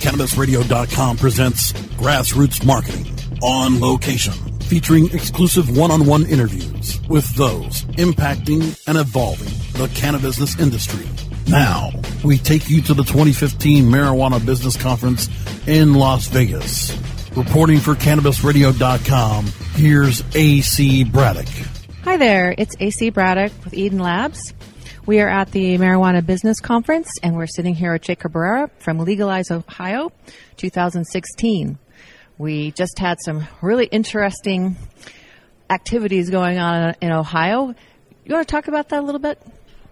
CannabisRadio.com presents Grassroots Marketing on location, featuring exclusive one on one interviews with those impacting and evolving the cannabis industry. Now, we take you to the 2015 Marijuana Business Conference in Las Vegas. Reporting for CannabisRadio.com, here's AC Braddock. Hi there, it's AC Braddock with Eden Labs. We are at the Marijuana Business Conference, and we're sitting here with Jake Cabrera from Legalize Ohio 2016. We just had some really interesting activities going on in Ohio. You want to talk about that a little bit?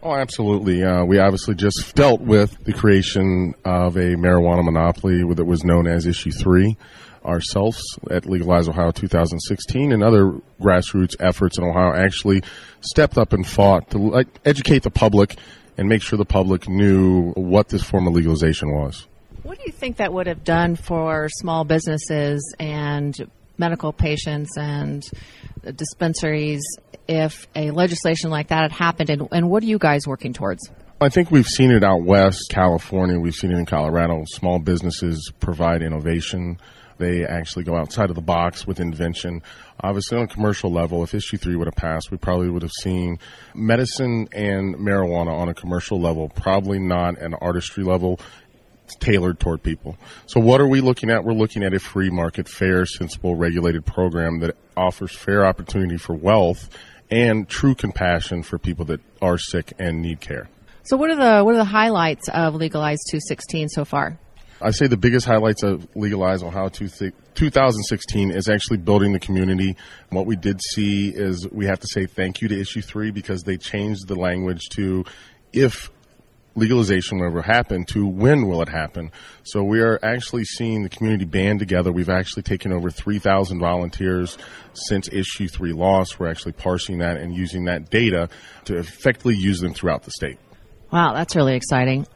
Oh, absolutely. Uh, we obviously just dealt with the creation of a marijuana monopoly that was known as Issue 3 ourselves at Legalize Ohio 2016 and other grassroots efforts in Ohio actually stepped up and fought to like, educate the public and make sure the public knew what this form of legalization was. What do you think that would have done for small businesses and medical patients and dispensaries if a legislation like that had happened? And, and what are you guys working towards? I think we've seen it out west, California. We've seen it in Colorado. Small businesses provide innovation they actually go outside of the box with invention. Obviously, on a commercial level, if issue three would have passed, we probably would have seen medicine and marijuana on a commercial level, probably not an artistry level tailored toward people. So what are we looking at? We're looking at a free market, fair, sensible, regulated program that offers fair opportunity for wealth and true compassion for people that are sick and need care. So what are the what are the highlights of Legalize 216 so far? I say the biggest highlights of Legalize Ohio 2016 is actually building the community. What we did see is we have to say thank you to Issue 3 because they changed the language to if legalization will ever happen to when will it happen. So we are actually seeing the community band together. We've actually taken over 3,000 volunteers since issue three loss. We're actually parsing that and using that data to effectively use them throughout the state. Wow, that's really exciting.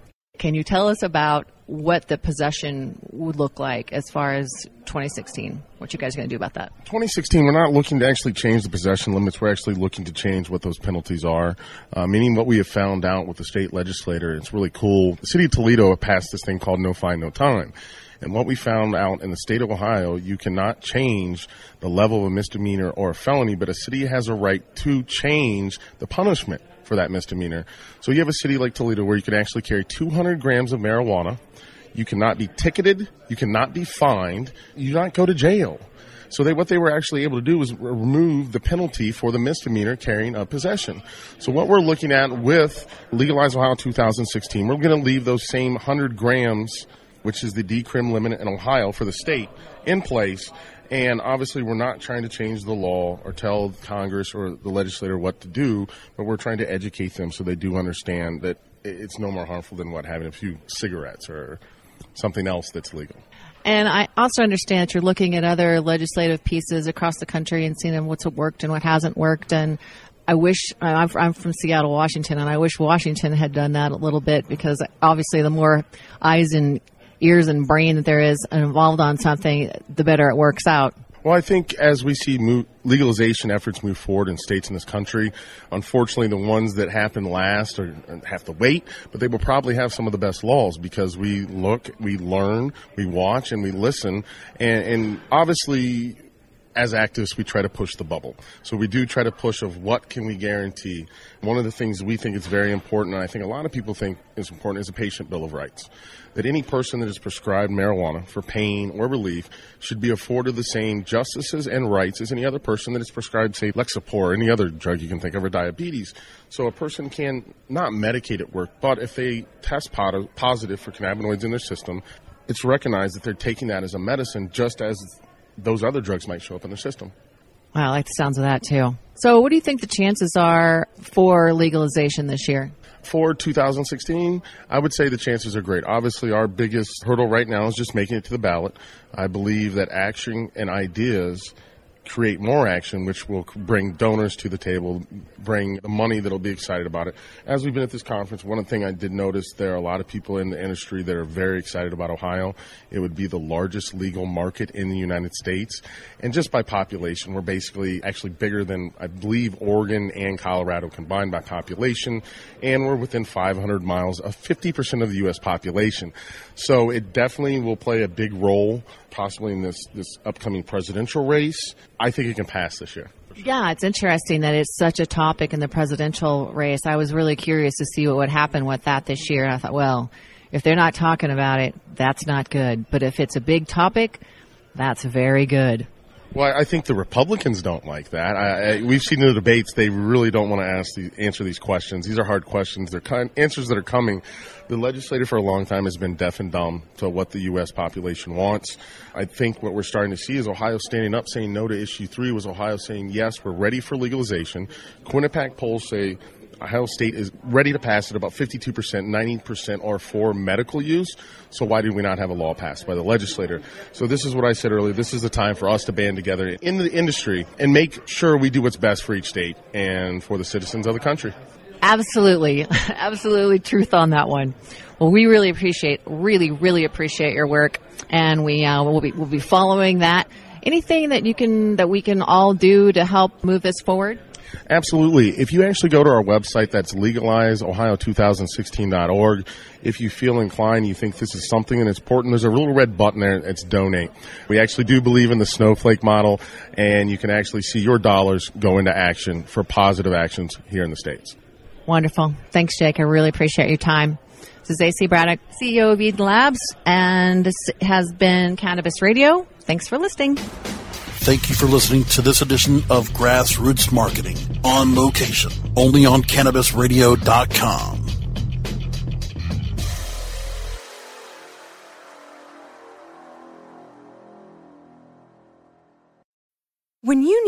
Can you tell us about what the possession would look like as far as 2016? What you guys going to do about that? 2016, we're not looking to actually change the possession limits. We're actually looking to change what those penalties are. Uh, meaning what we have found out with the state legislator, it's really cool. The city of Toledo passed this thing called No Fine, No Time. And what we found out in the state of Ohio, you cannot change the level of a misdemeanor or a felony, but a city has a right to change the punishment for that misdemeanor. So you have a city like Toledo where you can actually carry 200 grams of marijuana. You cannot be ticketed. You cannot be fined. You do not go to jail. So they, what they were actually able to do was remove the penalty for the misdemeanor carrying of possession. So what we're looking at with Legalize Ohio 2016, we're going to leave those same 100 grams, which is the decrim limit in Ohio for the state, in place. And obviously, we're not trying to change the law or tell Congress or the legislator what to do, but we're trying to educate them so they do understand that it's no more harmful than what having a few cigarettes or something else that's legal. And I also understand that you're looking at other legislative pieces across the country and seeing what's worked and what hasn't worked. And I wish uh, I'm from Seattle, Washington, and I wish Washington had done that a little bit because obviously the more eyes in ears and brain that there is involved on something, the better it works out. Well, I think as we see legalization efforts move forward in states in this country, unfortunately, the ones that happen last are, have to wait, but they will probably have some of the best laws because we look, we learn, we watch, and we listen, and, and obviously as activists, we try to push the bubble. So we do try to push of what can we guarantee. One of the things we think is very important, and I think a lot of people think is important, is a patient bill of rights. That any person that is prescribed marijuana for pain or relief should be afforded the same justices and rights as any other person that is prescribed, say, Lexapro or any other drug you can think of, or diabetes. So a person can not medicate at work, but if they test positive for cannabinoids in their system, it's recognized that they're taking that as a medicine just as those other drugs might show up in their system. Wow, I like the sounds of that too. So, what do you think the chances are for legalization this year? For 2016, I would say the chances are great. Obviously, our biggest hurdle right now is just making it to the ballot. I believe that action and ideas create more action, which will bring donors to the table, bring the money that'll be excited about it. As we've been at this conference, one thing I did notice there are a lot of people in the industry that are very excited about Ohio. It would be the largest legal market in the United States. And just by population, we're basically actually bigger than, I believe, Oregon and Colorado combined by population. And we're within 500 miles of 50% of the U.S. population. So it definitely will play a big role possibly in this, this upcoming presidential race. I think it can pass this year. Yeah, it's interesting that it's such a topic in the presidential race. I was really curious to see what would happen with that this year. And I thought, well, if they're not talking about it, that's not good. But if it's a big topic, that's very good. Well, I think the Republicans don't like that. I, I, we've seen in the debates; they really don't want to ask the, answer these questions. These are hard questions. They're kind, answers that are coming. The legislature for a long time has been deaf and dumb to what the U.S. population wants. I think what we're starting to see is Ohio standing up, saying no to issue three. Was Ohio saying yes, we're ready for legalization? Quinnipiac polls say Ohio State is ready to pass it. About 52%, 90% are for medical use. So why did we not have a law passed by the legislator? So this is what I said earlier. This is the time for us to band together in the industry and make sure we do what's best for each state and for the citizens of the country. Absolutely. Absolutely truth on that one. Well, we really appreciate, really, really appreciate your work and we, uh, will be, we'll be following that. Anything that you can, that we can all do to help move this forward? Absolutely. If you actually go to our website, that's legalizeohio2016.org. If you feel inclined, you think this is something and it's important, there's a little red button there. It's donate. We actually do believe in the snowflake model, and you can actually see your dollars go into action for positive actions here in the States. Wonderful. Thanks, Jake. I really appreciate your time. This is AC Braddock, CEO of Eden Labs, and this has been Cannabis Radio. Thanks for listening. Thank you for listening to this edition of Grassroots Marketing on location, only on CannabisRadio.com.